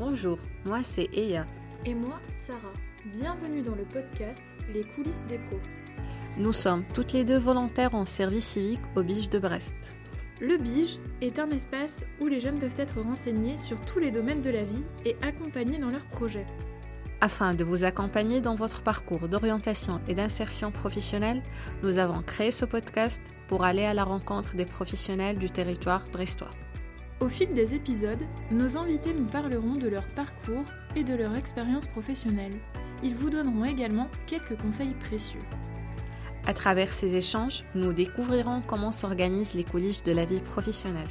Bonjour, moi c'est Eya. Et moi, Sarah. Bienvenue dans le podcast Les coulisses des pros. Nous sommes toutes les deux volontaires en service civique au Bige de Brest. Le BIGE est un espace où les jeunes peuvent être renseignés sur tous les domaines de la vie et accompagnés dans leurs projets. Afin de vous accompagner dans votre parcours d'orientation et d'insertion professionnelle, nous avons créé ce podcast pour aller à la rencontre des professionnels du territoire brestois. Au fil des épisodes, nos invités nous parleront de leur parcours et de leur expérience professionnelle. Ils vous donneront également quelques conseils précieux. À travers ces échanges, nous découvrirons comment s'organisent les coulisses de la vie professionnelle.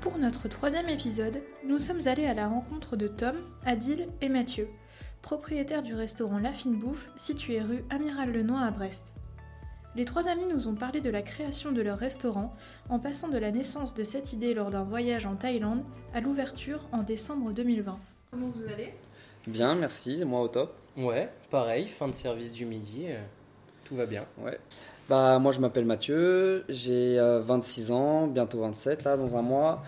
Pour notre troisième épisode, nous sommes allés à la rencontre de Tom, Adil et Mathieu, propriétaires du restaurant La Fine Bouffe situé rue Amiral Lenoir à Brest. Les trois amis nous ont parlé de la création de leur restaurant en passant de la naissance de cette idée lors d'un voyage en Thaïlande à l'ouverture en décembre 2020. Comment vous allez? Bien, merci, moi au top? Ouais, pareil, fin de service du midi, euh, tout va bien. Ouais. Bah, moi je m'appelle Mathieu, j'ai euh, 26 ans, bientôt 27 là dans un mois.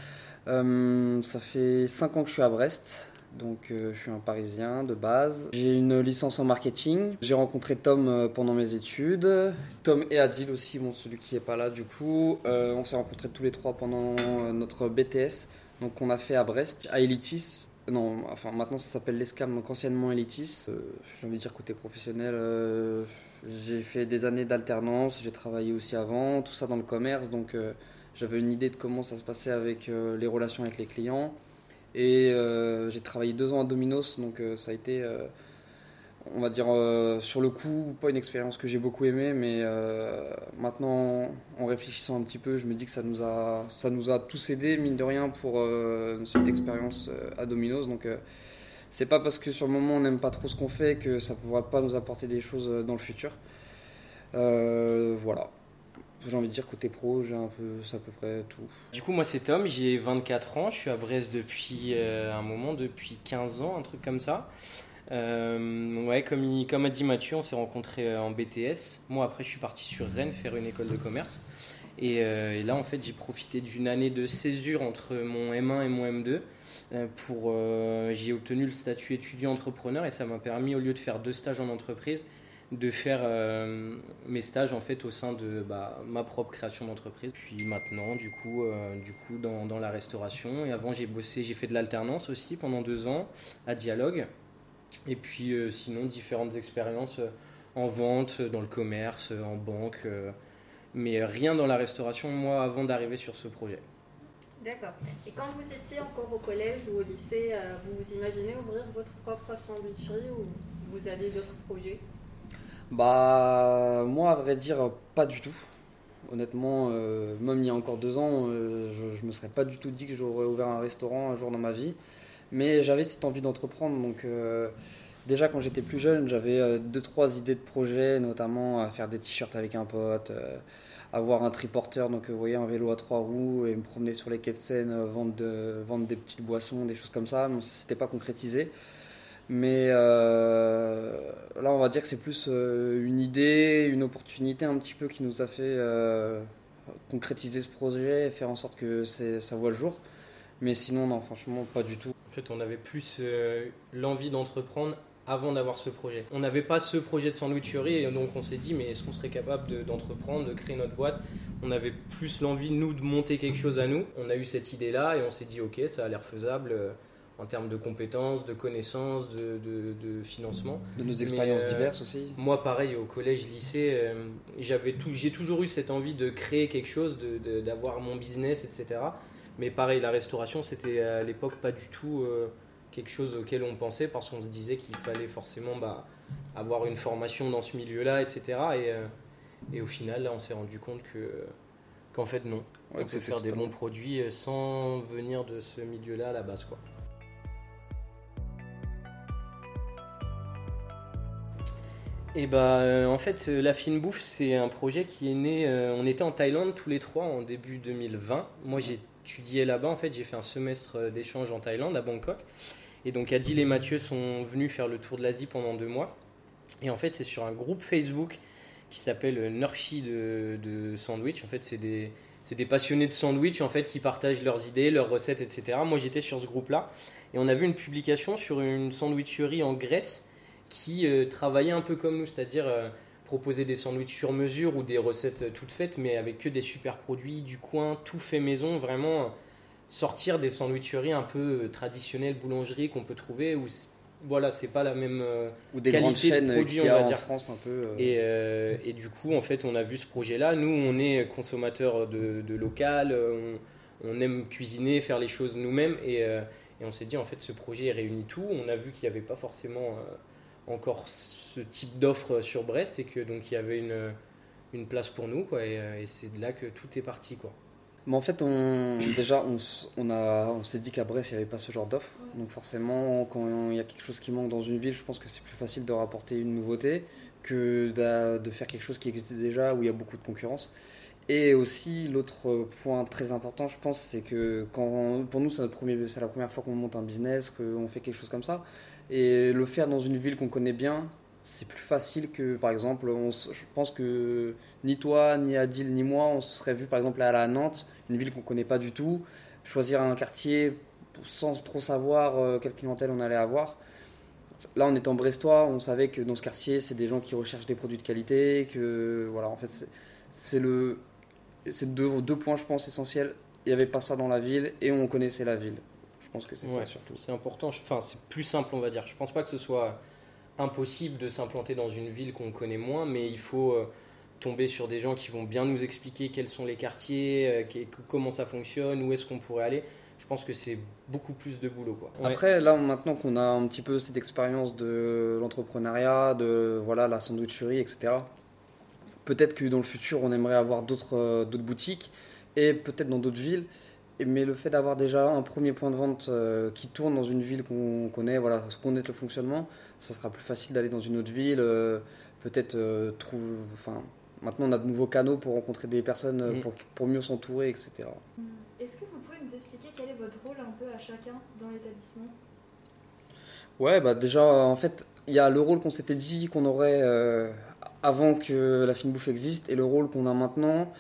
Euh, ça fait 5 ans que je suis à Brest, donc euh, je suis un Parisien de base. J'ai une licence en marketing. J'ai rencontré Tom euh, pendant mes études. Tom et Adil aussi, bon, celui qui est pas là du coup. Euh, on s'est rencontrés tous les trois pendant notre BTS, donc qu'on a fait à Brest, à Elitis. Non, enfin maintenant ça s'appelle l'ESCAM, donc anciennement Elitis. J'ai envie de dire côté professionnel, j'ai fait des années d'alternance, j'ai travaillé aussi avant, tout ça dans le commerce, donc j'avais une idée de comment ça se passait avec les relations avec les clients. Et euh, j'ai travaillé deux ans à Domino's, donc euh, ça a été, euh, on va dire, sur le coup, pas une expérience que j'ai beaucoup aimée, mais maintenant, en réfléchissant un petit peu, je me dis que ça nous a, ça nous a tous aidés, mine de rien, pour cette expérience à Domino's. Donc, c'est pas parce que sur le moment on n'aime pas trop ce qu'on fait que ça ne pourra pas nous apporter des choses dans le futur. Voilà. J'ai envie de dire côté pro, j'ai un peu, c'est à peu près tout. Du coup, moi c'est Tom, j'ai 24 ans, je suis à Brest depuis euh, un moment, depuis 15 ans, un truc comme ça. Euh, ouais, comme, comme a dit Mathieu, on s'est rencontrés euh, en BTS. Moi après, je suis parti sur Rennes faire une école de commerce. Et, et là, en fait, j'ai profité d'une année de césure entre mon M1 et mon M2. euh, pour, j'ai obtenu le statut étudiant entrepreneur et ça m'a permis, au lieu de faire deux stages en entreprise, de faire euh, mes stages en fait au sein de bah, ma propre création d'entreprise. Puis maintenant, du coup, euh, du coup dans, la restauration. Et avant, j'ai bossé, j'ai fait de l'alternance aussi pendant deux ans à Dialogue. Et puis euh, sinon, différentes expériences en vente, dans le commerce, en banque. mais rien dans la restauration, moi, avant d'arriver sur ce projet. D'accord. Et quand vous étiez encore au collège ou au lycée, vous vous imaginez ouvrir votre propre sandwicherie ou vous avez d'autres projets? Bah, moi, à vrai dire, pas du tout. Honnêtement, euh, même il y a encore deux ans, euh, je, je me serais pas du tout dit que j'aurais ouvert un restaurant un jour dans ma vie. Mais j'avais cette envie d'entreprendre. Donc, euh, déjà quand j'étais plus jeune, j'avais deux, trois idées de projets, notamment à faire des t-shirts avec un pote, avoir un triporteur, donc vous voyez, un vélo à trois roues, et me promener sur les quais de Seine, vendre, de- vendre des petites boissons, des choses comme ça. Mais ça s'était pas concrétisé. Mais euh, là, on va dire que c'est plus euh, une idée, une opportunité un petit peu qui nous a fait euh, concrétiser ce projet et faire en sorte que ça voit le jour. Mais sinon, non, franchement, pas du tout. En fait, on avait plus l'envie d'entreprendre avant d'avoir ce projet. On n'avait pas ce projet de sandwicherie et donc on s'est dit mais est-ce qu'on serait capable de- d'entreprendre, de créer notre boîte? On avait plus l'envie nous de monter quelque chose à nous. On a eu cette idée là et on s'est dit ok ça a l'air faisable en termes de compétences, de connaissances, de, de- de financement. De nos expériences euh, diverses aussi. Moi, pareil, au collège, lycée, euh, j'avais tout, j'ai toujours eu cette envie de créer quelque chose, de- d'avoir mon business, etc. Mais pareil, la restauration, c'était à l'époque pas du tout euh, quelque chose auquel on pensait parce qu'on se disait qu'il fallait forcément bah, avoir une formation dans ce milieu-là, etc. Et, et au final, là, on s'est rendu compte que qu'en fait, non. Ouais, on peut faire des bons produits sans venir de ce milieu-là à la base, quoi. Et bah, euh, en fait, euh, la fine bouffe, c'est un projet qui est né. euh, on était en Thaïlande tous les trois en début 2020. Moi, j'ai étudié là-bas. En fait, j'ai fait un semestre d'échange en Thaïlande, à Bangkok. Et donc, Adil et Mathieu sont venus faire le tour de l'Asie pendant deux mois. Et en fait, c'est sur un groupe Facebook qui s'appelle Nurshi de, de Sandwich. En fait, c'est des, c'est des passionnés de sandwich en fait qui partagent leurs idées, leurs recettes, etc. Moi j'étais sur ce groupe-là et on a vu une publication sur une sandwicherie en Grèce qui euh, travaillait un peu comme nous, c'est-à-dire euh, proposer des sandwichs sur mesure ou des recettes toutes faites mais avec que des super produits du coin, tout fait maison, vraiment sortir des sandwicheries un peu euh, traditionnelles, boulangeries qu'on peut trouver où voilà, c'est pas la même euh, ou des qualité grandes chaînes de produit, qu'il y on va en dire. France un peu. euh, Et, euh, et du coup, en fait, on a vu ce projet-là. Nous, on est consommateurs de, de local, euh, on, on aime cuisiner, faire les choses nous-mêmes. Et, euh, et on s'est dit, en fait, ce projet réunit tout. On a vu qu'il n'y avait pas forcément euh, encore ce type d'offre sur Brest et que donc il y avait une, une place pour nous. Quoi, et euh, et c'est de là que tout est parti. Quoi. Mais en fait, on, déjà, on, on, a- on s'est dit qu'à Brest, il n'y avait pas ce genre d'offre. Donc forcément, quand il y a quelque chose qui manque dans une ville, je pense que c'est plus facile de rapporter une nouveauté que de faire quelque chose qui existait déjà, où il y a beaucoup de concurrence. Et aussi, l'autre point très important, je pense, c'est que quand, pour nous, c'est notre premier- c'est la première fois qu'on monte un business, qu'on fait quelque chose comme ça. Et le faire dans une ville qu'on connaît bien, c'est plus facile que, par exemple, je pense que ni toi, ni Adil, ni moi, on se serait vu, par exemple, à Nantes, une ville qu'on connaît pas du tout, choisir un quartier sans trop savoir euh, quelle clientèle on allait avoir. Là, en brestois, on savait que dans ce quartier, c'est des gens qui recherchent des produits de qualité, que voilà, en fait, c'est le, c'est deux, deux points, je pense, essentiels. Il n'y avait pas ça dans la ville et on connaissait la ville. Je pense que c'est ça surtout. C'est important. Enfin, c'est plus simple, on va dire. Je pense pas que ce soit impossible de s'implanter dans une ville qu'on connaît moins, mais il faut euh, tomber sur des gens qui vont bien nous expliquer quels sont les quartiers, euh, comment ça fonctionne, où est-ce qu'on pourrait aller. Je pense que c'est beaucoup plus de boulot, quoi. Ouais. Après, là, maintenant qu'on a un petit peu cette expérience de l'entrepreneuriat, de voilà, la sandwicherie, etc., peut-être que dans le futur, on aimerait avoir d'autres euh, d'autres boutiques et peut-être dans d'autres villes. Mais le fait d'avoir déjà un premier point de vente euh, qui tourne dans une ville qu'on connaît, voilà, connaître le fonctionnement, ça sera plus facile d'aller dans une autre ville, euh, peut-être euh, trouver. Enfin, maintenant, on a de nouveaux canaux pour rencontrer des personnes, Mm. pour, pour mieux s'entourer, etc. Est-ce que vous pouvez nous expliquer quel est votre rôle un peu à chacun dans l'établissement? Ouais, bah déjà, en fait, il y a le rôle qu'on s'était dit qu'on aurait euh, avant que la fine bouffe existe et le rôle qu'on a maintenant.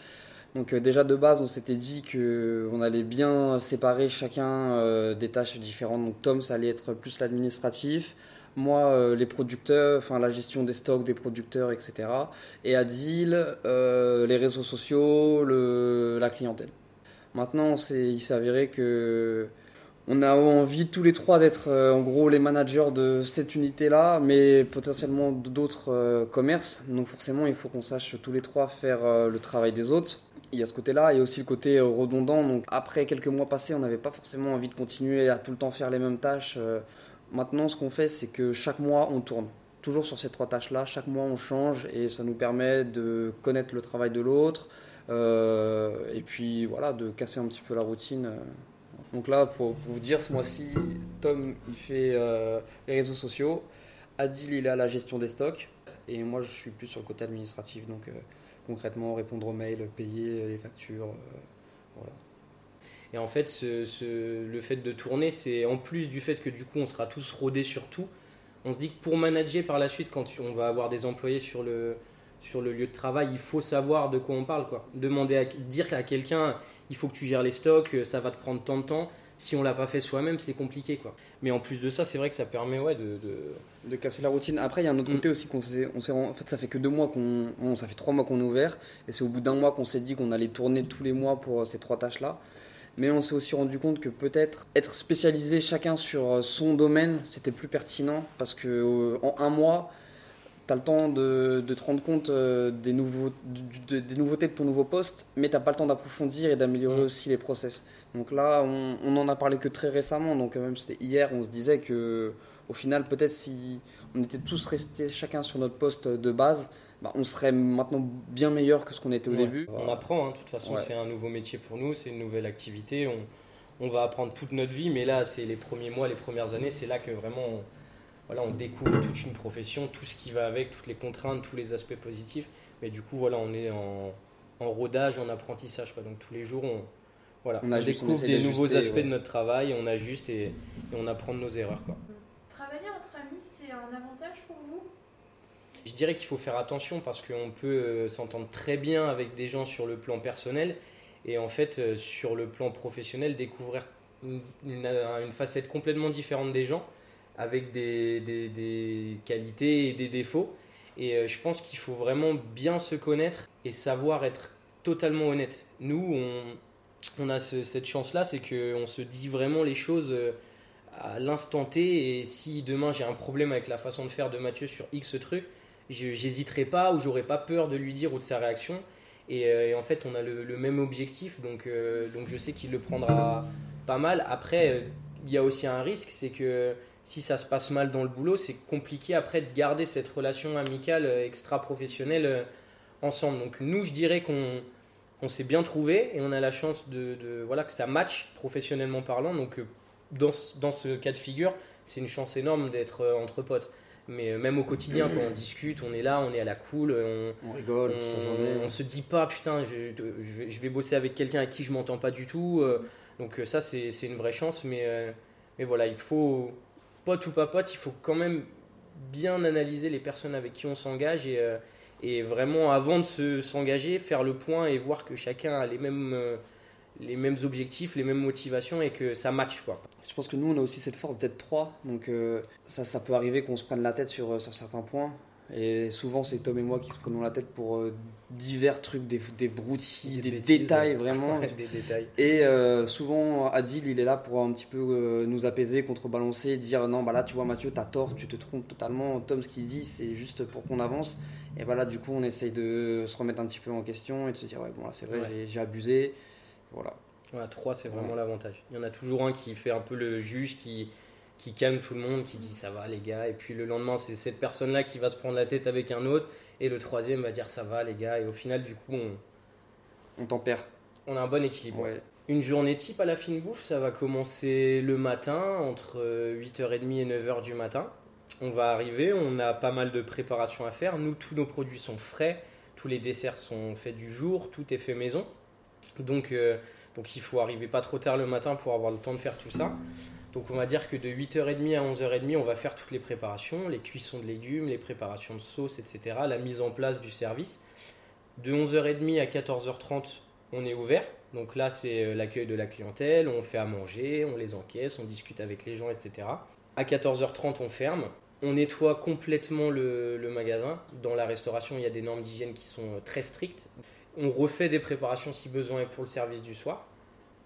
Donc euh, déjà de base, on s'était dit que on allait bien séparer chacun euh, des tâches différentes. Donc Tom, ça allait être plus l'administratif. Moi, euh, les producteurs, enfin la gestion des stocks des producteurs, etc. Et Adil, euh, les réseaux sociaux, la clientèle. Maintenant, il s'est avéré que on a envie tous les trois d'être euh, en gros les managers de cette unité-là, mais potentiellement d'autres euh, commerces. Donc forcément, il faut qu'on sache tous les trois faire euh, le travail des autres. Il y a ce côté-là, il y a aussi le côté euh, redondant. Donc après quelques mois passés, on n'avait pas forcément envie de continuer à tout le temps faire les mêmes tâches. Euh, Maintenant, ce qu'on fait, c'est que chaque mois, on tourne. Toujours sur ces trois tâches-là, chaque mois, on change et ça nous permet de connaître le travail de l'autre. euh, et puis voilà, de casser un petit peu la routine. Donc là, pour, vous dire, ce mois-ci, Tom, il fait les réseaux sociaux. Adil, il à la gestion des stocks. Et moi, je suis plus sur le côté administratif. Donc concrètement, répondre aux mails, payer les factures. euh, voilà. Et en fait, ce, le fait de tourner, c'est en plus du fait que du coup, on sera tous rodés sur tout. On se dit que pour manager par la suite, quand on va avoir des employés sur le, sur le lieu de travail, il faut savoir de quoi on parle. Quoi. Demander à, dire à quelqu'un, il faut que tu gères les stocks, ça va te prendre tant de temps. Si on l'a pas fait soi-même, c'est compliqué. Quoi. Mais en plus de ça, c'est vrai que ça permet ouais, de, de- de casser la routine. Après, il y a un autre Mm. côté aussi qu'on s'est, on s'est, en fait, ça fait que deux mois qu'on, ça fait trois mois qu'on est ouvert, et c'est au bout d'un mois qu'on s'est dit qu'on allait tourner tous les mois pour euh, ces trois tâches-là. Mais on s'est aussi rendu compte que peut-être être spécialisé chacun sur euh, son domaine, c'était plus pertinent parce que euh, en un mois, tu as le temps de, de te rendre compte euh, des, nouveaux, du- des nouveautés de ton nouveau poste, mais t'as pas le temps d'approfondir et d'améliorer Mm. aussi les process. Donc là, on, on en a parlé que très récemment, donc euh, même c'était hier, on se disait que au final, peut-être si on était tous restés chacun sur notre poste de base, bah, on serait maintenant bien meilleur que ce qu'on était au Ouais. début. On apprend, hein, de toute façon, Ouais. c'est un nouveau métier pour nous, c'est une nouvelle activité. On, on va apprendre toute notre vie, mais là, c'est les premiers mois, les premières années, c'est là que vraiment on, voilà, on découvre toute une profession, tout ce qui va avec, toutes les contraintes, tous les aspects positifs. Mais du coup, voilà, on est en, en rodage, en apprentissage. Quoi. Donc tous les jours, on, voilà, On on, ajuste, on découvre des nouveaux aspects ouais. de notre travail, on ajuste et, et on apprend de nos erreurs. Quoi. Travailler entre amis, c'est un avantage pour vous? Je dirais qu'il faut faire attention parce qu'on peut euh, s'entendre très bien avec des gens sur le plan personnel Et en fait, sur le plan professionnel, découvrir une, une, facette complètement différente des gens, avec des, des, des qualités et des défauts. Et je pense qu'il faut vraiment bien se connaître et savoir être totalement honnête. Nous, on, on a cette chance-là, c'est qu'on se dit vraiment les choses euh, à l'instant T. Et si demain j'ai un problème avec la façon de faire de Mathieu sur X truc, j'hésiterai pas ou j'aurai pas peur de lui dire ou de sa réaction. Et, euh, en fait, on a le, même objectif, donc, euh, donc je sais qu'il le prendra pas mal. Après, il y a aussi un risque, c'est que si ça se passe mal dans le boulot, c'est compliqué après de garder cette relation amicale extra-professionnelle ensemble. Donc nous, je dirais qu'on on s'est bien trouvé et on a la chance de, voilà que ça match professionnellement parlant. Donc euh, dans, dans ce cas de figure, c'est une chance énorme d'être euh, entre potes. Mais euh, même au quotidien, quand on discute, on est là, on est à la cool, on, rigole on, toute la journée. On se dit pas, putain, je, je, vais bosser avec quelqu'un avec qui je m'entends pas du tout. Donc ça, c'est une vraie chance. Mais, mais voilà, il faut, pote ou pas pote, il faut quand même bien analyser les personnes avec qui on s'engage et, et vraiment avant de s'engager, faire le point et voir que chacun a les mêmes, euh, les mêmes objectifs, les mêmes motivations et que ça match quoi. Je pense que nous on a aussi cette force d'être trois, donc euh, ça, ça peut arriver qu'on se prenne la tête sur, sur certains points. Et souvent, c'est Tom et moi qui se prenons la tête pour euh, divers trucs, des, des broutilles, des, détails vraiment. des détails. Et euh, souvent, Adil, il est là pour un petit peu euh, nous apaiser, contrebalancer, dire non, bah là, tu vois, Mathieu, t'as tort, tu te trompes totalement. Tom, ce qu'il dit, c'est juste pour qu'on avance. Et bah là, du coup, on essaye de se remettre un petit peu en question et de se dire, ouais, bon, là, c'est vrai, j'ai abusé. Voilà. Voilà, trois, c'est vraiment l'avantage. Il y en a toujours un qui fait un peu le juge, qui qui calme tout le monde, qui dit ça va les gars, et puis le lendemain c'est cette personne-là qui va se prendre la tête avec un autre, et le troisième va dire ça va les gars, et au final du coup on, on tempère. On a un bon équilibre. Une journée type à la fine bouffe, ça va commencer le matin, entre 8h30 et 9h du matin. On va arriver, on a pas mal de préparation à faire. Nous, tous nos produits sont frais, tous les desserts sont faits du jour, tout est fait maison. Donc, euh, donc il faut arriver pas trop tard le matin pour avoir le temps de faire tout ça. Donc on va dire que de 8h30 à 11h30, on va faire toutes les préparations, les cuissons de légumes, les préparations de sauce, etc., la mise en place du service. De 11h30 à 14h30, on est ouvert. Donc là, c'est euh, l'accueil de la clientèle, on fait à manger, on les encaisse, on discute avec les gens, etc. À 14h30, on ferme. On nettoie complètement le, le magasin. Dans la restauration, il y a des normes d'hygiène qui sont euh, très strictes. On refait des préparations si besoin est pour le service du soir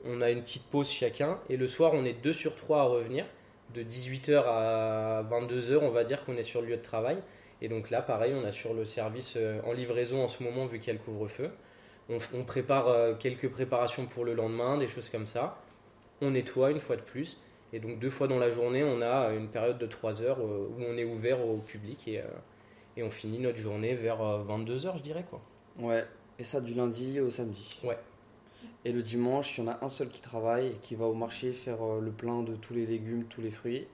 on a une petite pause chacun, et le soir, on est 2 sur 3 à revenir. De 18h à 22h, on va dire qu'on est sur le lieu de travail. Et donc là, pareil, on a sur le service euh, en livraison en ce moment, vu qu'il y a le couvre-feu. On, prépare euh, quelques préparations pour le lendemain, des choses comme ça. On nettoie une fois de plus. Et donc deux fois dans la journée, on a une période de 3 heures euh, où on est ouvert au public et, et on finit notre journée vers 22h, je dirais. quoi. Ouais, et ça du lundi au samedi. Ouais. Et le dimanche, il y en a un seul qui travaille et qui va au marché faire euh, le plein de tous les légumes, tous les fruits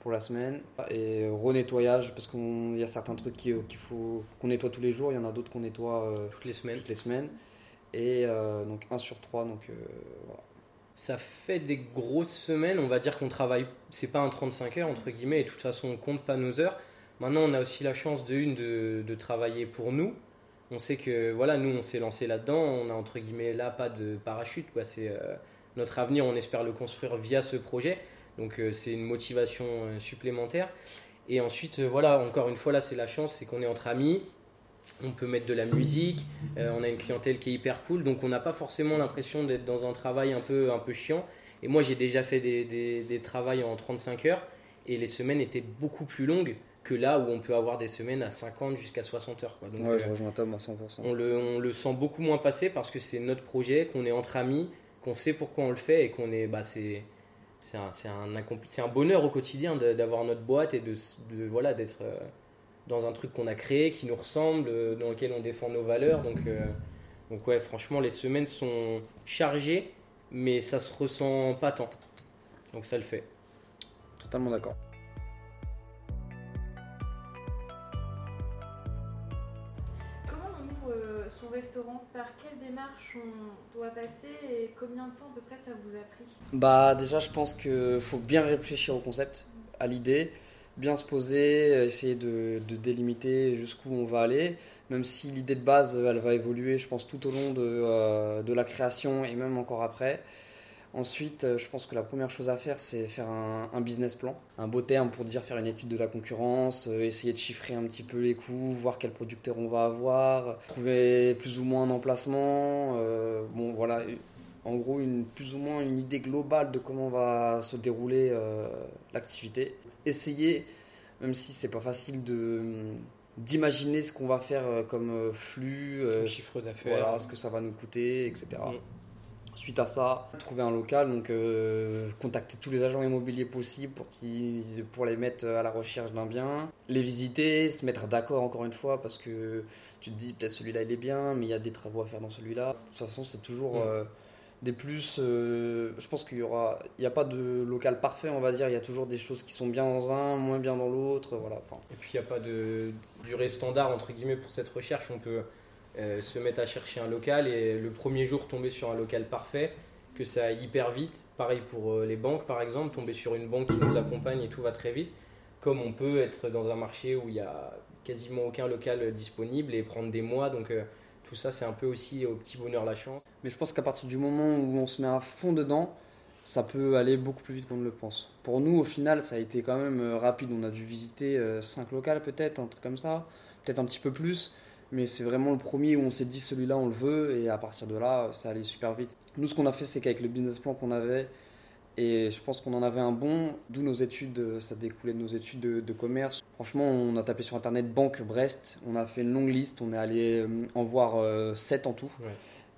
pour la semaine. Et euh, renettoyage, parce qu'il y a certains trucs qu'il faut qu'on nettoie tous les jours, il y en a d'autres qu'on nettoie euh, toutes les semaines. Toutes les semaines. Et donc un sur trois, donc voilà. Ça fait des grosses semaines, on va dire qu'on travaille, c'est pas un 35 heures entre guillemets, et de toute façon on compte pas nos heures. Maintenant on a aussi la chance de une de, de travailler pour nous, on sait que voilà, nous on s'est lancé là-dedans, on a entre guillemets là pas de parachute quoi, c'est euh, notre avenir, on espère le construire via ce projet. Donc euh, c'est une motivation euh, supplémentaire. Et ensuite voilà, encore une fois là c'est la chance, c'est qu'on est entre amis, on peut mettre de la musique, on a une clientèle qui est hyper cool, donc on n'a pas forcément l'impression d'être dans un travail un peu un peu chiant. Et moi j'ai déjà fait des, des, des travails en 35 heures. Et les semaines étaient beaucoup plus longues que là où on peut avoir des semaines à 50 jusqu'à 60 heures. Quoi. Donc, ouais, je euh, rejoins Tom à 100%. On le, on le, sent beaucoup moins passer parce que c'est notre projet, qu'on est entre amis, qu'on sait pourquoi on le fait et qu'on est. Bah, c'est, c'est, un, c'est, un, c'est un bonheur au quotidien d'avoir notre boîte et de, de voilà, d'être euh, dans un truc qu'on a créé, qui nous ressemble, euh, dans lequel on défend nos valeurs. Donc, donc ouais, franchement, les semaines sont chargées, mais ça se ressent pas tant. Donc ça le fait. Totalement d'accord. Par quelle démarche on doit passer et combien de temps à peu près ça vous a pris? Bah déjà je pense qu'il faut bien réfléchir au concept, à l'idée, bien se poser, essayer de, délimiter jusqu'où on va aller. même si l'idée de base, elle va évoluer, je pense, tout au long de, de la création et même encore après. Ensuite, je pense que la première chose à faire, c'est faire un, un, business plan. Un beau terme pour dire faire une étude de la concurrence, essayer de chiffrer un petit peu les coûts, voir quel producteur on va avoir, trouver plus ou moins un emplacement. Euh, bon, voilà, en gros une, plus ou moins une idée globale de comment va se dérouler euh, l'activité. Essayer, même si c'est pas facile de d'imaginer ce qu'on va faire euh, comme euh, flux, chiffre d'affaires, voilà, ce que ça va nous coûter, etc. Suite à ça, trouver un local, donc contacter tous les agents immobiliers possibles pour, pour les mettre à la recherche d'un bien, les visiter, se mettre d'accord encore une fois parce que tu te dis peut-être celui-là il est bien, mais il y a des travaux à faire dans celui-là. De toute façon, c'est toujours mm des plus. Euh, je pense qu'il y aura, il n'y a pas de local parfait, on va dire. Il y a toujours des choses qui sont bien dans un, moins bien dans l'autre, voilà. Et puis il n'y a pas de durée standard entre guillemets pour cette recherche. On peut euh, se mettre à chercher un local et le premier jour tomber sur un local parfait, que ça aille hyper vite. Pareil pour euh, les banques par exemple, tomber sur une banque qui nous accompagne et tout va très vite. Comme on peut être dans un marché où il y a quasiment aucun local disponible et prendre des mois. Donc tout ça, c'est un peu aussi au petit bonheur la chance. Mais je pense qu'à partir du moment où on se met à fond dedans, ça peut aller beaucoup plus vite qu'on ne le pense. Pour nous, au final, ça a été quand même euh, rapide. On a dû visiter 5 euh, locales peut-être, un truc comme ça, peut-être un petit peu plus. Mais c'est vraiment le premier où on s'est dit celui-là on le veut et à partir de là ça allait super vite. Nous ce qu'on a fait c'est qu'avec le business plan qu'on avait, et je pense qu'on en avait un bon, d'où nos études, euh, ça découlait de nos études de, commerce. Franchement, on a tapé sur internet Banque Brest, on a fait une longue liste, on est allé euh, en voir 7 euh, en tout.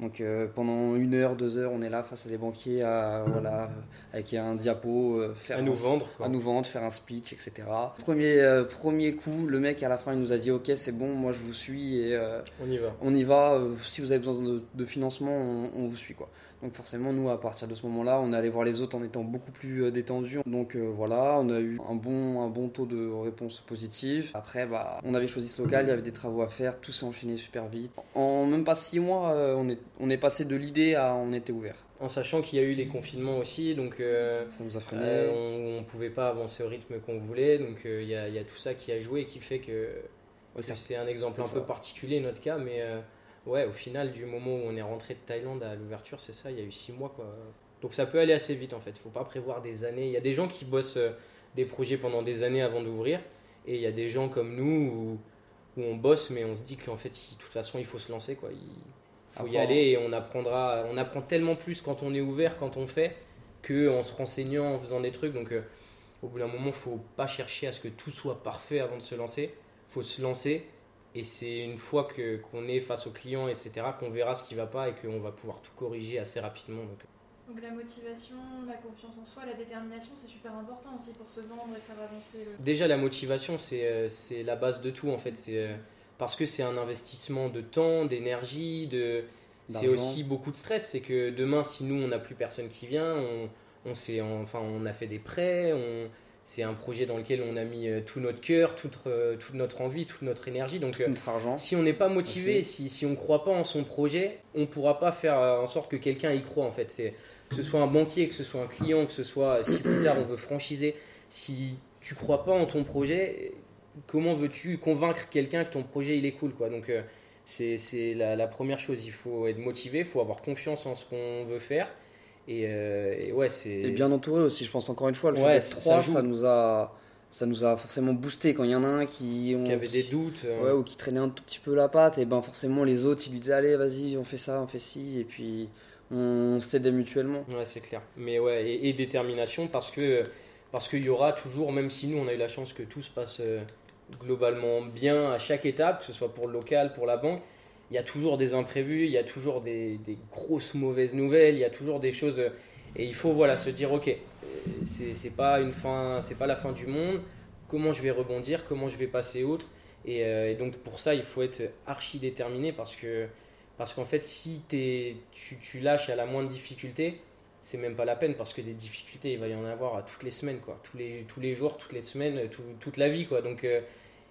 Donc pendant une heure, deux heures, on est là face à des banquiers à, voilà, avec un diapo, faire à nous vendre, à nous vendre, faire un speech, etc. Premier, premier coup, le mec à la fin il nous a dit ok c'est bon, moi je vous suis et on y va. On y va. si vous avez besoin de, financement, on, on, vous suit quoi. Donc forcément, nous, à partir de ce moment-là, on est allé voir les autres en étant beaucoup plus euh, détendus. Donc euh, voilà, on a eu un bon, un bon taux de réponse positive. Après, bah, on avait choisi ce local, il y avait des travaux à faire, tout s'est enchaîné super vite. En même pas six mois, euh, on, est, on est passé de l'idée à on était ouvert. En sachant qu'il y a eu les confinements aussi, donc ça nous a freiné. on ne pouvait pas avancer au rythme qu'on voulait, donc il y, a, y, a tout ça qui a joué et qui fait que, c'est un exemple un peu particulier notre cas, mais ouais, au final, du moment où on est rentré de Thaïlande à l'ouverture, c'est ça, il y a eu six mois. Quoi. Donc ça peut aller assez vite en fait. Il faut pas prévoir des années. Il y a des gens qui bossent euh, des projets pendant des années avant d'ouvrir. Et il y a des gens comme nous où, on bosse, mais on se dit qu'en fait, de toute façon, il faut se lancer. Quoi. Il faut y aller et on apprendra. On apprend tellement plus quand on est ouvert, quand on fait, qu'en se renseignant, en faisant des trucs. Donc euh, au bout d'un moment, il faut pas chercher à ce que tout soit parfait avant de se lancer. Il faut se lancer et c'est une fois que, qu'on est face au client, etc., qu'on verra ce qui ne va pas et qu'on va pouvoir tout corriger assez rapidement. Donc. donc. la motivation, la confiance en soi, la détermination, c'est super important aussi pour se vendre et faire avancer. Le... Déjà, la motivation, c'est, euh, c'est la base de tout en fait. C'est, euh, parce que c'est un investissement de temps, d'énergie, de... c'est aussi beaucoup de stress. C'est que demain, si nous, on n'a plus personne qui vient, on, on, enfin, on a fait des prêts, on c'est un projet dans lequel on a mis euh, tout notre cœur, toute, euh, toute notre envie, toute notre énergie. Donc, euh, notre argent. si on n'est pas motivé, si, si on ne croit pas en son projet, on ne pourra pas faire en sorte que quelqu'un y croit. En fait, c'est que ce soit un banquier, que ce soit un client, que ce soit si plus tard on veut franchiser. Si tu crois pas en ton projet, comment veux-tu convaincre quelqu'un que ton projet il est cool quoi Donc c'est la, la, première chose. Il faut être motivé, il faut avoir confiance en ce qu'on veut faire. Euh, et, ouais, c'est. Et bien entouré aussi, je pense encore une fois. Le fait trois, ça, nous a ça nous a forcément boosté quand il y en a un qui, qui avait des doutes euh. ouais, ou qui traînait un tout petit peu la patte et ben forcément les autres ils lui disaient allez vas-y on fait ça on fait ci et puis on s'aidait mutuellement ouais c'est clair mais ouais et, détermination parce que parce qu'il y aura toujours même si nous on a eu la chance que tout se passe euh, globalement bien à chaque étape que ce soit pour le local pour la banque il y a toujours des imprévus, il y a toujours des, grosses mauvaises nouvelles, il y a toujours des choses. Euh, et il faut voilà, se dire ok, euh, c'est pas, une fin, pas la fin du monde, comment je vais rebondir, comment je vais passer outre? Et, euh, donc pour ça, il faut être archi déterminé parce que parce qu'en fait, si es, tu, lâches à la moindre difficulté, c'est même pas la peine parce que des difficultés, il va y en avoir toutes les semaines, quoi. Tous, les, tous les jours, toutes les semaines, toute la vie. Quoi. Donc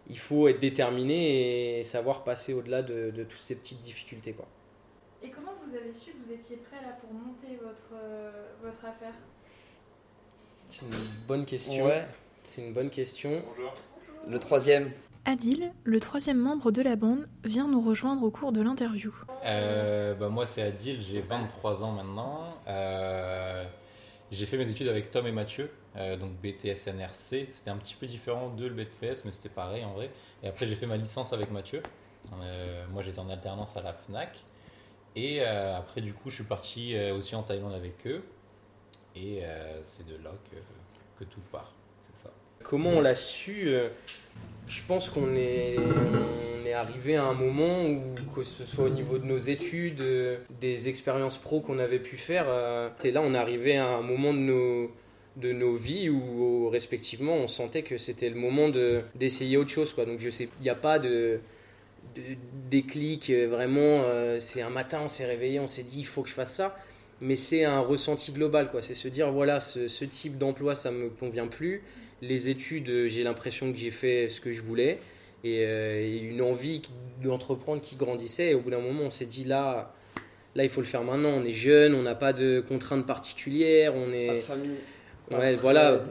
il faut être déterminé et savoir passer au-delà de, toutes ces petites difficultés. Quoi. Et comment vous avez su que vous étiez prêt là pour monter votre, euh, votre affaire? C'est une bonne question. C'est une bonne question. Bonjour. Le troisième. Adil, le troisième membre de la bande, vient nous rejoindre au cours de l'interview. Euh, bah, moi, c'est Adil, j'ai 23 ans maintenant. Euh, j'ai fait mes études avec Tom et Mathieu, euh, donc BTS NRC. C'était un petit peu différent de le BTS, mais c'était pareil en vrai. Et après, j'ai fait ma licence avec Mathieu. moi, j'étais en alternance à la FNAC. Et après, du coup, je suis parti aussi en Thaïlande avec eux. Et c'est de là que, que tout part. C'est ça. Comment on l'a su je pense qu'on est, arrivé à un moment où, que ce soit au niveau de nos études, euh, des expériences pro qu'on avait pu faire, euh, et là on est arrivé à un moment de nos, de nos vies où, respectivement on sentait que c'était le moment d'essayer autre chose. Donc il n'y a pas de, déclic euh, vraiment, c'est un matin on s'est réveillé, on s'est dit il faut que je fasse ça mais c'est un ressenti global. C'est se dire, voilà, ce, ce type d'emploi, ça me convient plus les études, euh, j'ai l'impression que j'ai fait ce que je voulais euh, et, une envie d'entreprendre qui grandissait. Et au bout d'un moment, on s'est dit là, là, il faut le faire maintenant. On est jeune, on n'a pas de contraintes particulières, on est. Pas de famille. Ouais, voilà,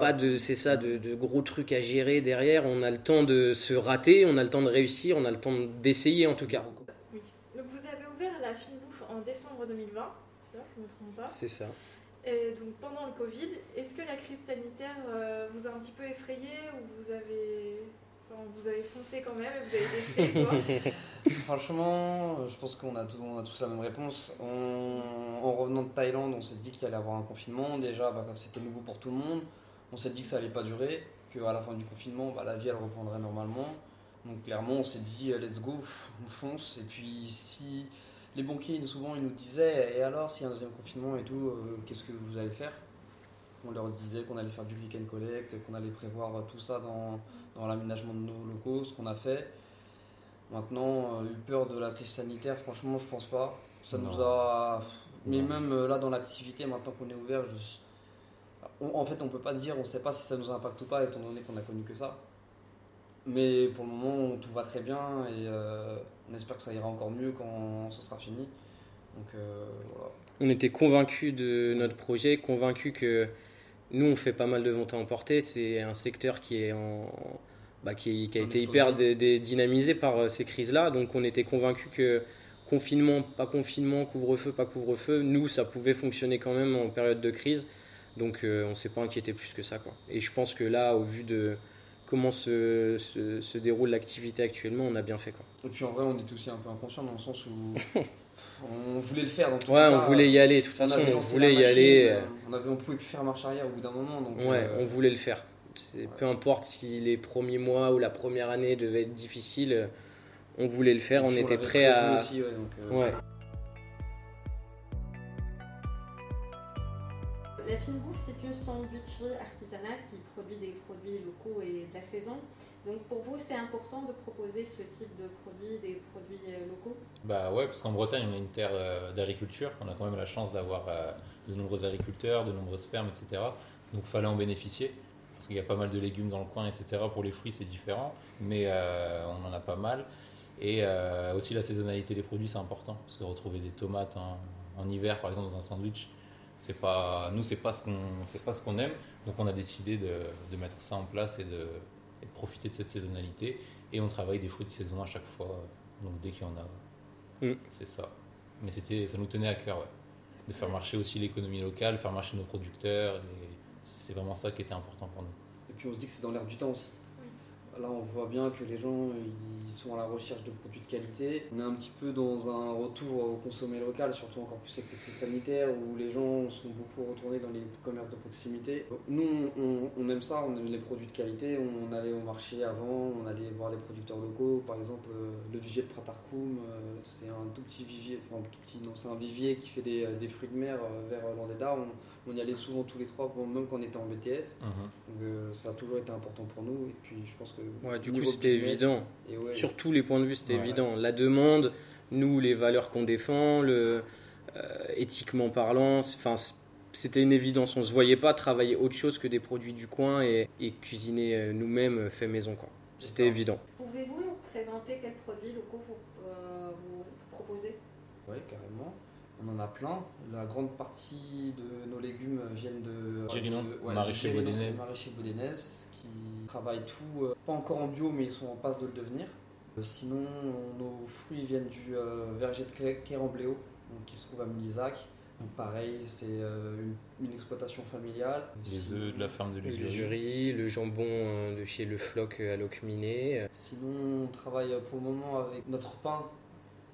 pas de, c'est ça, de, gros trucs à gérer derrière. On a le temps de se rater, on a le temps de réussir, on a le temps d'essayer en tout cas. Oui. Donc vous avez ouvert la fine bouffe en décembre 2020, c'est ça, je me trompe pas? C'est ça. Et donc pendant le Covid, est-ce que la crise sanitaire euh, vous a un petit peu effrayé ou vous avez, vous avez foncé quand même et vous avez testé quoi? Franchement, euh, je pense qu'on a, a, tous la même réponse. en revenant de Thaïlande, on s'est dit qu'il allait y avoir un confinement. Déjà, bah, c'était nouveau pour tout le monde. On s'est dit que ça allait pas durer, qu'à la fin du confinement, bah, la vie elle reprendrait normalement. Donc clairement, on s'est dit, euh, let's go, on fonce. Et puis si les banquiers, souvent, ils nous disaient Et alors, s'il y a un deuxième confinement et tout, euh, qu'est-ce que vous allez faire? On leur disait qu'on allait faire du click and collect, qu'on allait prévoir tout ça dans, dans l'aménagement de nos locaux, ce qu'on a fait. Maintenant, euh, eu peur de la crise sanitaire, franchement, je pense pas. Ça nous a. Mais même euh, là, dans l'activité, maintenant qu'on est ouvert, en fait, on peut pas dire, on sait pas si ça nous impacte ou pas, étant donné qu'on a connu que ça. Mais pour le moment, tout va très bien et euh, on espère que ça ira encore mieux quand ce sera fini. Donc, euh, voilà. On était convaincus de notre projet, convaincus que nous, on fait pas mal de ventes à emporter. C'est un secteur qui, est en, bah, qui, a été hyper dynamisé par euh, ces crises-là. Donc, on était convaincus que confinement, pas confinement, couvre-feu, pas couvre-feu, nous, ça pouvait fonctionner quand même en période de crise. Donc, on ne s'est pas inquiété plus que ça. Quoi. Et je pense que là, au vu de comment se, se, déroule l'activité actuellement, on a bien fait. Quoi. Et puis en vrai, on est aussi un peu inconscient dans le sens où on voulait le faire. Dans tout ouais, on voulait y aller. De toute façon, on voulait y aller. Euh. On, avait, on pouvait plus faire marche arrière au bout d'un moment. Donc, ouais, euh, on voulait le faire. Peu importe si les premiers mois ou la première année devaient être difficiles, euh, on voulait le faire. on était prêt à. Aussi, ouais, donc, ouais. La fine bouffe, c'est une sandwicherie artisanale qui produit des produits locaux et de la saison. Donc pour vous, c'est important de proposer ce type de produits, des produits euh, locaux? Bah ouais, parce qu'en Bretagne, on a une terre euh, d'agriculture. On a quand même la chance d'avoir euh, de nombreux agriculteurs, de nombreuses fermes, etc. Donc fallait en bénéficier. Parce qu'il y a pas mal de légumes dans le coin, etc. Pour les fruits, c'est différent. Mais on en a pas mal. Et aussi la saisonnalité des produits, c'est important. Parce que retrouver des tomates en hiver, par exemple, dans un sandwich, c'est pas, nous, c'est pas ce qu'on, c'est pas ce qu'on aime. Donc, on a décidé de, de mettre ça en place et de, de, profiter de cette saisonnalité. Et on travaille des fruits de saison à chaque fois. Donc, dès qu'il y en a, mm. c'est ça. Mais c'était, ça nous tenait à cœur, de faire marcher aussi l'économie locale, faire marcher nos producteurs. Et c'est vraiment ça qui était important pour nous. Et puis, on se dit que c'est dans l'air du temps aussi. Là, on voit bien que les gens ils sont à la recherche de produits de qualité. On est un petit peu dans un retour au consommé local, surtout encore plus avec cette crise sanitaire où les gens sont beaucoup retournés dans les commerces de proximité. Nous, on, aime ça, on aime les produits de qualité. On allait au marché avant, on allait voir les producteurs locaux. Par exemple, euh, le vivier de Pratarkoum, euh, c'est un tout petit vivier, enfin tout petit, non, c'est un vivier qui fait des, des fruits de mer euh, vers l'Andeda. On, on, y allait souvent tous les trois, même quand on était en BTS. Mhm. Donc ça a toujours été important pour nous. Et puis je pense que Ouais, du coup, c'était évident. Sur tous les points de vue, c'était évident. La demande, nous, les valeurs qu'on défend, le, euh, éthiquement parlant, enfin, c'était une évidence. On ne se voyait pas travailler autre chose que des produits du coin et, cuisiner euh, nous-mêmes euh, fait maison. C'était évident. Pouvez-vous nous présenter quels produits locaux vous, vous proposez? Oui, carrément. On en a plein. La grande partie de nos légumes viennent de. Gérinon, maraîcher Baudenez. Qui travaillent tout, euh, pas encore en bio, mais ils sont en passe de le devenir. Euh, sinon, nos fruits viennent du verger de Kérambléo, donc qui se trouve à Milizac. Donc pareil, c'est une, exploitation familiale. Les œufs de la ferme de l'usurie. Le jambon de chez Le Floc à Locminé. Sinon, on travaille pour le moment avec notre pain.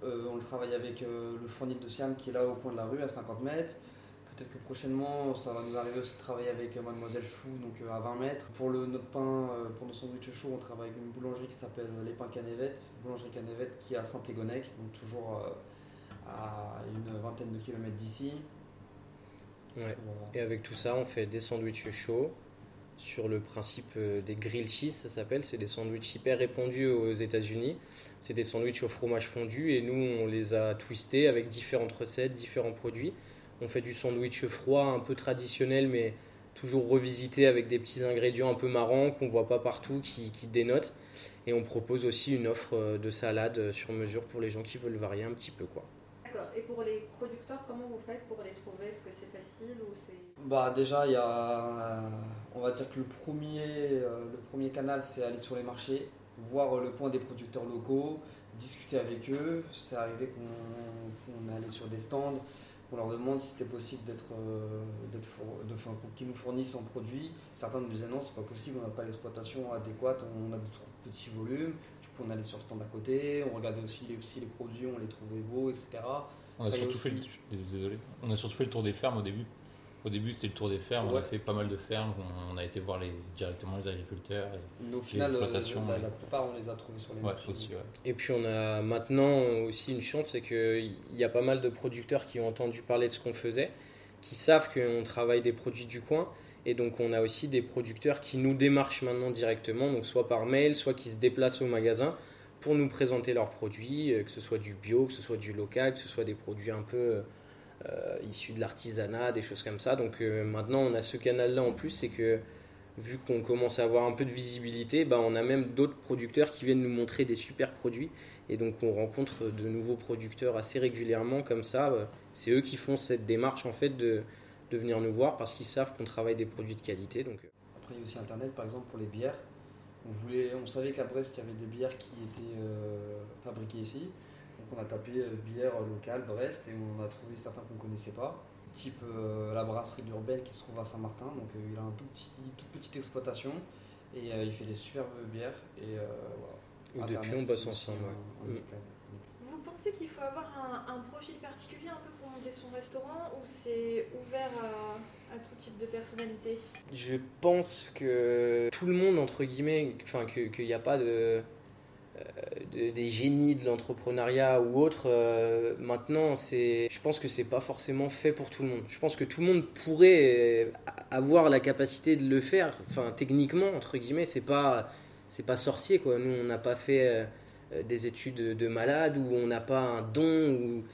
on le travaille avec le fournil de Siam qui est là au coin de la rue à 50 mètres. Peut-être que prochainement, ça va nous arriver aussi de travailler avec euh, Mademoiselle Chou, donc euh, à 20 mètres. Pour le, notre pain, euh, pour nos sandwichs chauds, on travaille avec une boulangerie qui s'appelle Les Pains Canevette, boulangerie Canevette qui est à Saint-Égonec, donc toujours à une vingtaine de kilomètres d'ici. Ouais. Et avec tout ça, on fait des sandwichs chauds sur le principe des grill cheese, ça s'appelle. C'est des sandwichs hyper répandus aux États-Unis. C'est des sandwichs au fromage fondu et nous, on les a twistés avec différentes recettes, différents produits. On fait du sandwich froid, un peu traditionnel, mais toujours revisité avec des petits ingrédients un peu marrants qu'on voit pas partout, qui, qui dénotent. Et on propose aussi une offre euh, de salade euh, sur mesure pour les gens qui veulent varier un petit peu. quoi. D'accord. Et pour les producteurs, comment vous faites pour les trouver? Est-ce que c'est facile ou c'est... Bah déjà, il y a, on va dire que le premier, euh, le premier canal, c'est aller sur les marchés, voir le point des producteurs locaux, discuter avec eux. C'est arrivé qu'on allait sur des stands, on leur demande si c'était possible d'être, euh, de, qu'ils nous fournissent en produits. Certains nous disaient non, c'est pas possible, on n'a pas l'exploitation adéquate, on a de trop petits volumes. Du coup, on allait sur le stand à côté, on regardait aussi les, aussi les produits, on les trouvait beaux, etc. On a, surtout fait désolé. on a surtout fait le tour des fermes au début. Au début, c'était le tour des fermes. On a fait pas mal de fermes. On a été voir les, directement les agriculteurs. Et au final, les exploitations, la, la, plupart, on les a trouvés sur les ouais, Aussi, Et puis, on a maintenant aussi une chance c'est qu'il y a pas mal de producteurs qui ont entendu parler de ce qu'on faisait, qui savent qu'on travaille des produits du coin. Et donc, on a aussi des producteurs qui nous démarchent maintenant directement, donc soit par mail, soit qui se déplacent au magasin pour nous présenter leurs produits, euh, que ce soit du bio, que ce soit du local, que ce soit des produits un peu euh, euh, issus de l'artisanat, des choses comme ça. Donc euh, maintenant, on a ce canal-là en plus, c'est que vu qu'on commence à avoir un peu de visibilité, bah, on a même d'autres producteurs qui viennent nous montrer des super produits. Et donc on rencontre de nouveaux producteurs assez régulièrement comme ça. Euh, c'est eux qui font cette démarche en fait de, de venir nous voir parce qu'ils savent qu'on travaille des produits de qualité. Donc... Après il y a aussi Internet par exemple pour les bières. On, voulait, on savait qu'à Brest il y avait des bières qui étaient fabriquées ici on a tapé euh, bière locale Brest et on a trouvé certains qu'on ne connaissait pas. Type euh, la brasserie d'Urbaine qui se trouve à Saint-Martin. Donc euh, il a une tout petit, toute petite exploitation et il fait des superbes bières. Et voilà. depuis on bosse ensemble. Vous pensez qu'il faut avoir un, profil particulier un peu pour monter son restaurant ou c'est ouvert à, tout type de personnalité? Je pense que tout le monde, entre guillemets, enfin qu'il n'y a pas de des génies de l'entrepreneuriat ou autre, euh, maintenant, c'est, je pense que c'est pas forcément fait pour tout le monde. Je pense que tout le monde pourrait avoir la capacité de le faire. Enfin, techniquement, entre guillemets, c'est pas, pas sorcier quoi. Nous, on n'a pas fait euh, des études de malade ou on n'a pas un don ou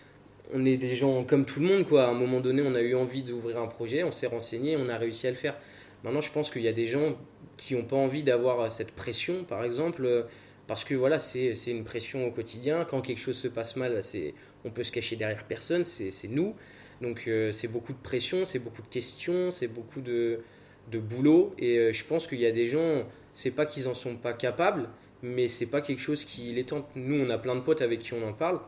on est des gens comme tout le monde quoi. À un moment donné, on a eu envie d'ouvrir un projet, on s'est renseigné, on a réussi à le faire. Maintenant, je pense qu'il y a des gens qui n'ont pas envie d'avoir cette pression, par exemple parce que voilà, c'est une pression au quotidien. Quand quelque chose se passe mal, bah, on peut se cacher derrière personne, c'est nous. Donc euh, c'est beaucoup de pression, c'est beaucoup de questions, c'est beaucoup de, de, boulot. Et euh, je pense qu'il y a des gens, c'est pas qu'ils en sont pas capables, mais c'est pas quelque chose qui les tente. Nous, on a plein de potes avec qui on en parle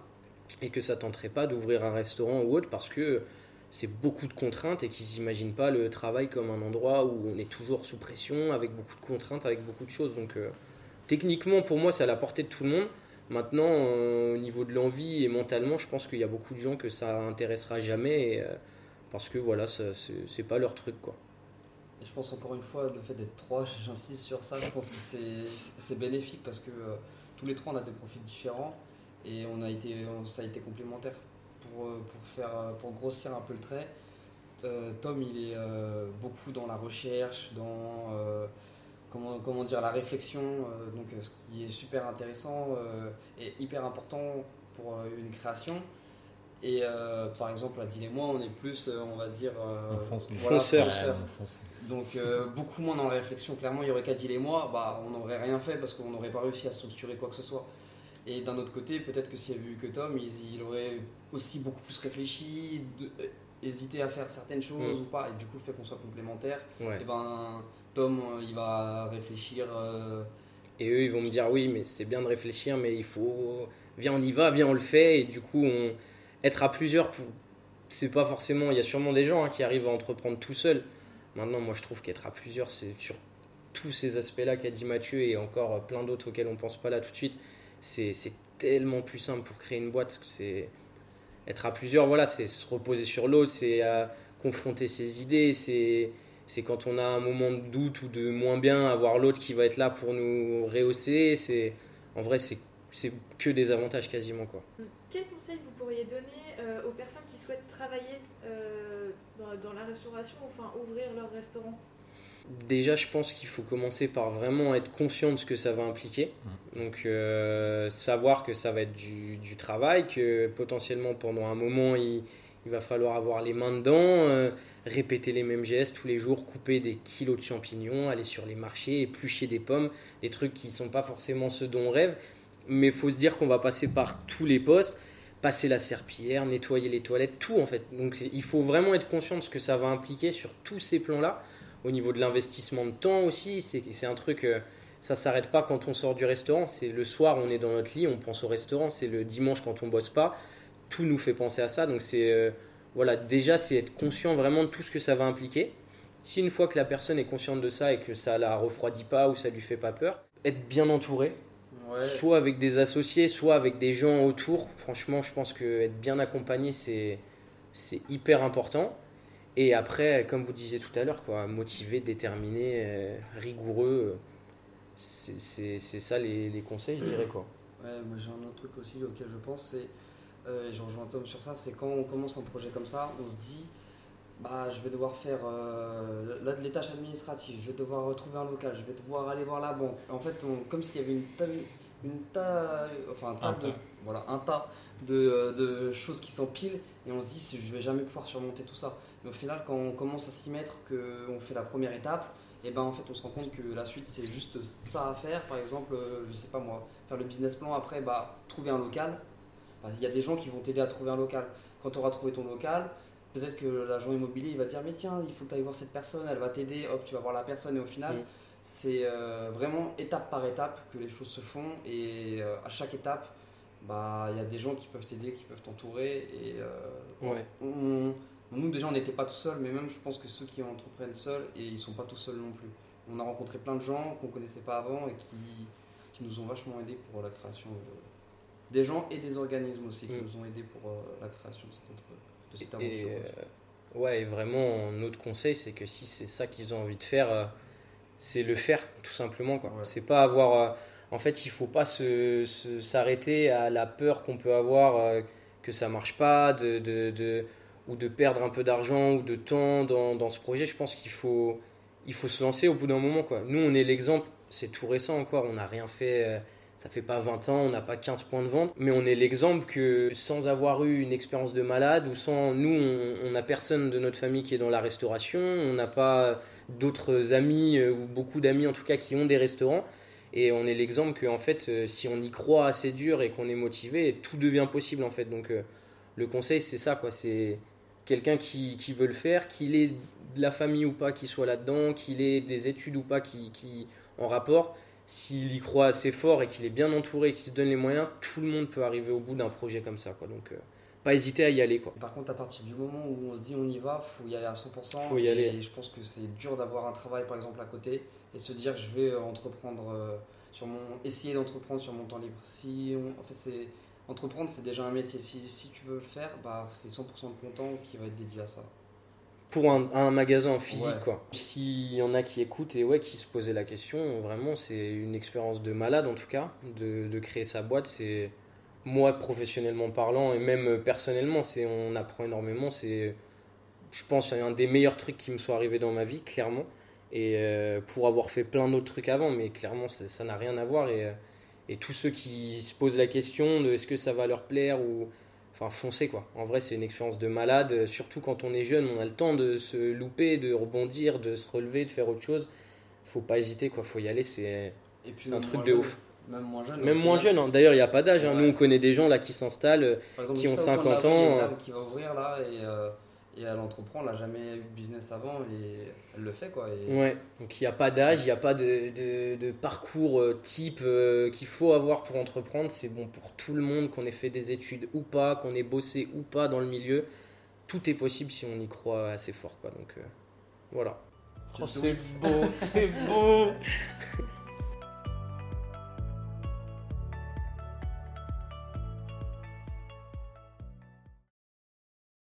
et que ça tenterait pas d'ouvrir un restaurant ou autre parce que c'est beaucoup de contraintes et qu'ils n'imaginent pas le travail comme un endroit où on est toujours sous pression, avec beaucoup de contraintes, avec beaucoup de choses. Donc euh, techniquement, pour moi, c'est à la portée de tout le monde. Maintenant, euh, au niveau de l'envie et mentalement, je pense qu'il y a beaucoup de gens que ça intéressera jamais euh, parce que voilà, c'est pas leur truc quoi. Et je pense encore une fois, le fait d'être trois, j'insiste sur ça, je pense que c'est bénéfique parce que euh, tous les trois on a des profils différents et on a été, ça a été complémentaire pour, pour, faire, pour grossir un peu le trait. Tom, il est beaucoup dans la recherche, dans comment, comment dire, la réflexion, euh, donc euh, ce qui est super intéressant euh, et hyper important pour une création. Et par exemple, Adil et moi, on est plus, on va dire, fonceur. Donc beaucoup moins dans la réflexion. Clairement, il y aurait qu'Adil et moi, bah, on n'aurait rien fait parce qu'on n'aurait pas réussi à structurer quoi que ce soit. Et d'un autre côté, peut-être que s'il y avait eu que Tom, il, aurait aussi beaucoup plus réfléchi, hésité à faire certaines choses mm. ou pas. Et du coup, le fait qu'on soit complémentaires, et eh ben, Tom, euh, il va réfléchir. euh, Et eux, ils vont me dire oui, mais c'est bien de réfléchir, mais il faut. Viens, on y va, viens, on le fait. Et du coup, on... être à plusieurs, pour... c'est pas forcément. Il y a sûrement des gens hein, qui arrivent à entreprendre tout seul. Maintenant, moi, je trouve qu'être à plusieurs, c'est sur tous ces aspects-là qu'a dit Mathieu et encore plein d'autres auxquels on pense pas là tout de suite. C'est c'est tellement plus simple pour créer une boîte. parce que C'est être à plusieurs, voilà, c'est se reposer sur l'autre, c'est euh, confronter ses idées, c'est c'est quand on a un moment de doute ou de moins bien, avoir l'autre qui va être là pour nous rehausser. C'est en vrai, c'est c'est que des avantages quasiment quoi. Quel conseil vous pourriez donner euh, aux personnes qui souhaitent travailler euh, dans, dans la restauration, enfin ouvrir leur restaurant? Déjà, je pense qu'il faut commencer par vraiment être conscient de ce que ça va impliquer. Donc, euh, savoir que ça va être du, du travail, que potentiellement pendant un moment, il, il va falloir avoir les mains dedans, euh, répéter les mêmes gestes tous les jours, couper des kilos de champignons, aller sur les marchés, éplucher des pommes, des trucs qui ne sont pas forcément ceux dont on rêve. Mais il faut se dire qu'on va passer par tous les postes, passer la serpillière, nettoyer les toilettes, tout en fait. Donc, il faut vraiment être conscient de ce que ça va impliquer sur tous ces plans-là au niveau de l'investissement de temps aussi, c'est un truc, euh, ça s'arrête pas quand on sort du restaurant. C'est le soir, on est dans notre lit, on pense au restaurant. C'est le dimanche quand on bosse pas. Tout nous fait penser à ça. Donc c'est euh, voilà, déjà c'est être conscient vraiment de tout ce que ça va impliquer. Si une fois que la personne est consciente de ça et que ça la refroidit pas ou ça lui fait pas peur, être bien entouré, ouais. soit avec des associés, soit avec des gens autour. Franchement, je pense que être bien accompagné, c'est c'est hyper important. Et après, comme vous disiez tout à l'heure, quoi, motivé, déterminé, euh, rigoureux, c'est c'est- c'est ça les, les conseils, je dirais quoi. Ouais, moi j'ai un autre truc aussi auquel je pense, c'est, euh, et je rejoins Tom sur ça, c'est quand on commence un projet comme ça, on se dit, bah je vais devoir faire euh, là, les tâches administratives, je vais devoir retrouver un local, je vais devoir aller voir la banque. En fait, on- comme s'il y avait une tas, une tas, enfin un tas, Un de. Voilà, un tas de, euh, de choses qui s'empilent, et on se dit, je vais jamais pouvoir surmonter tout ça. Mais au final, quand on commence à s'y mettre, qu'on fait la première étape, et ben en fait on se rend compte que la suite c'est juste ça à faire. Par exemple euh, je sais pas moi faire le business plan après bah trouver un local. Bah, il y a des gens qui vont t'aider à trouver un local. Quand tu auras trouvé ton local peut-être que l'agent immobilier il va te dire mais tiens il faut que tu ailles voir cette personne elle va t'aider hop tu vas voir la personne. Et au final Mm. c'est euh, vraiment étape par étape que les choses se font. Et euh, à chaque étape bah il y a des gens qui peuvent t'aider qui peuvent t'entourer et euh, Ouais. on- nous déjà on n'était pas tout seuls, mais même je pense que ceux qui entreprennent seuls, et ils sont pas tout seuls non plus. On a rencontré plein de gens qu'on connaissait pas avant et qui, qui nous ont vachement aidés pour la création de- des gens et des organismes aussi qui Mm. nous ont aidés pour euh, la création de cette, entre- de cette Et, aventure. euh, ouais, et vraiment, notre conseil, c'est que si c'est ça qu'ils ont envie de faire, euh, c'est le faire, tout simplement. quoi. Ouais. C'est pas avoir. euh, en fait, il faut pas s'arrêter à la peur qu'on peut avoir euh, que ça marche pas, ou de perdre un peu d'argent ou de temps dans, ce projet. Je pense qu'il faut, il faut se lancer au bout d'un moment. Nous, on est l'exemple, c'est tout récent encore, on n'a rien fait. euh, ça fait pas 20 ans, on n'a pas 15 points de vente, mais on est l'exemple que sans avoir eu une expérience de malade ou sans nous, on n'a personne de notre famille qui est dans la restauration, on n'a pas d'autres amis euh, ou beaucoup d'amis en tout cas qui ont des restaurants. Et on est l'exemple que en fait, euh, si on y croit assez dur et qu'on est motivé, tout devient possible en fait. Donc euh, le conseil, c'est ça quoi. C'est quelqu'un qui, qui veut le faire, qu'il ait de la famille ou pas qui soit là-dedans, qu'il ait des études ou pas qui, qui en rapport. S'il y croit assez fort et qu'il est bien entouré, qu'il se donne les moyens, tout le monde peut arriver au bout d'un projet comme ça quoi. Donc euh, pas hésiter à y aller quoi. Par contre, à partir du moment où on se dit on y va, faut y aller à 100%. Faut y et aller. je pense que c'est dur d'avoir un travail par exemple à côté et se dire je vais euh, entreprendre euh, sur mon, essayer d'entreprendre sur mon temps libre. Si on- en fait c'est entreprendre c'est déjà un métier. Si, si tu veux le faire, bah c'est 100% de ton temps qui va être dédié à ça. pour un, un magasin physique Ouais. quoi. S'il y en a qui écoutent et ouais qui se posaient la question, vraiment c'est une expérience de malade en tout cas de, de créer sa boîte. C'est moi professionnellement parlant et même personnellement, c'est on apprend énormément. C'est je pense un des meilleurs trucs qui me soit arrivé dans ma vie clairement. Et euh, pour avoir fait plein d'autres trucs avant, mais clairement ça n'a rien à voir et euh, et tous ceux qui se posent la question de est-ce que ça va leur plaire ou Enfin, foncez quoi. En vrai, c'est une expérience de malade. Surtout quand on est jeune, on a le temps de se louper, de rebondir, de se relever, de faire autre chose. Faut pas hésiter quoi. Faut y aller. C'est un truc de jeune- ouf. Même moins jeune. même moins jeune. hein. D'ailleurs, il n'y a pas d'âge. hein. Ouais. Nous, on connaît des gens là qui s'installent. qui ont juste à Auckland, 50 là-bas, il y a ans, dame qui va ouvrir là et euh, et elle entreprend, elle n'a jamais eu de business avant et elle le fait quoi. Et Ouais, donc il n'y a pas d'âge, il n'y a pas de, de- de parcours euh, type euh, qu'il faut avoir pour entreprendre. C'est bon pour tout le monde, qu'on ait fait des études ou pas, qu'on ait bossé ou pas dans le milieu. Tout est possible si on y croit assez fort. Quoi. Donc euh, voilà. Oh, c'est beau, c'est beau.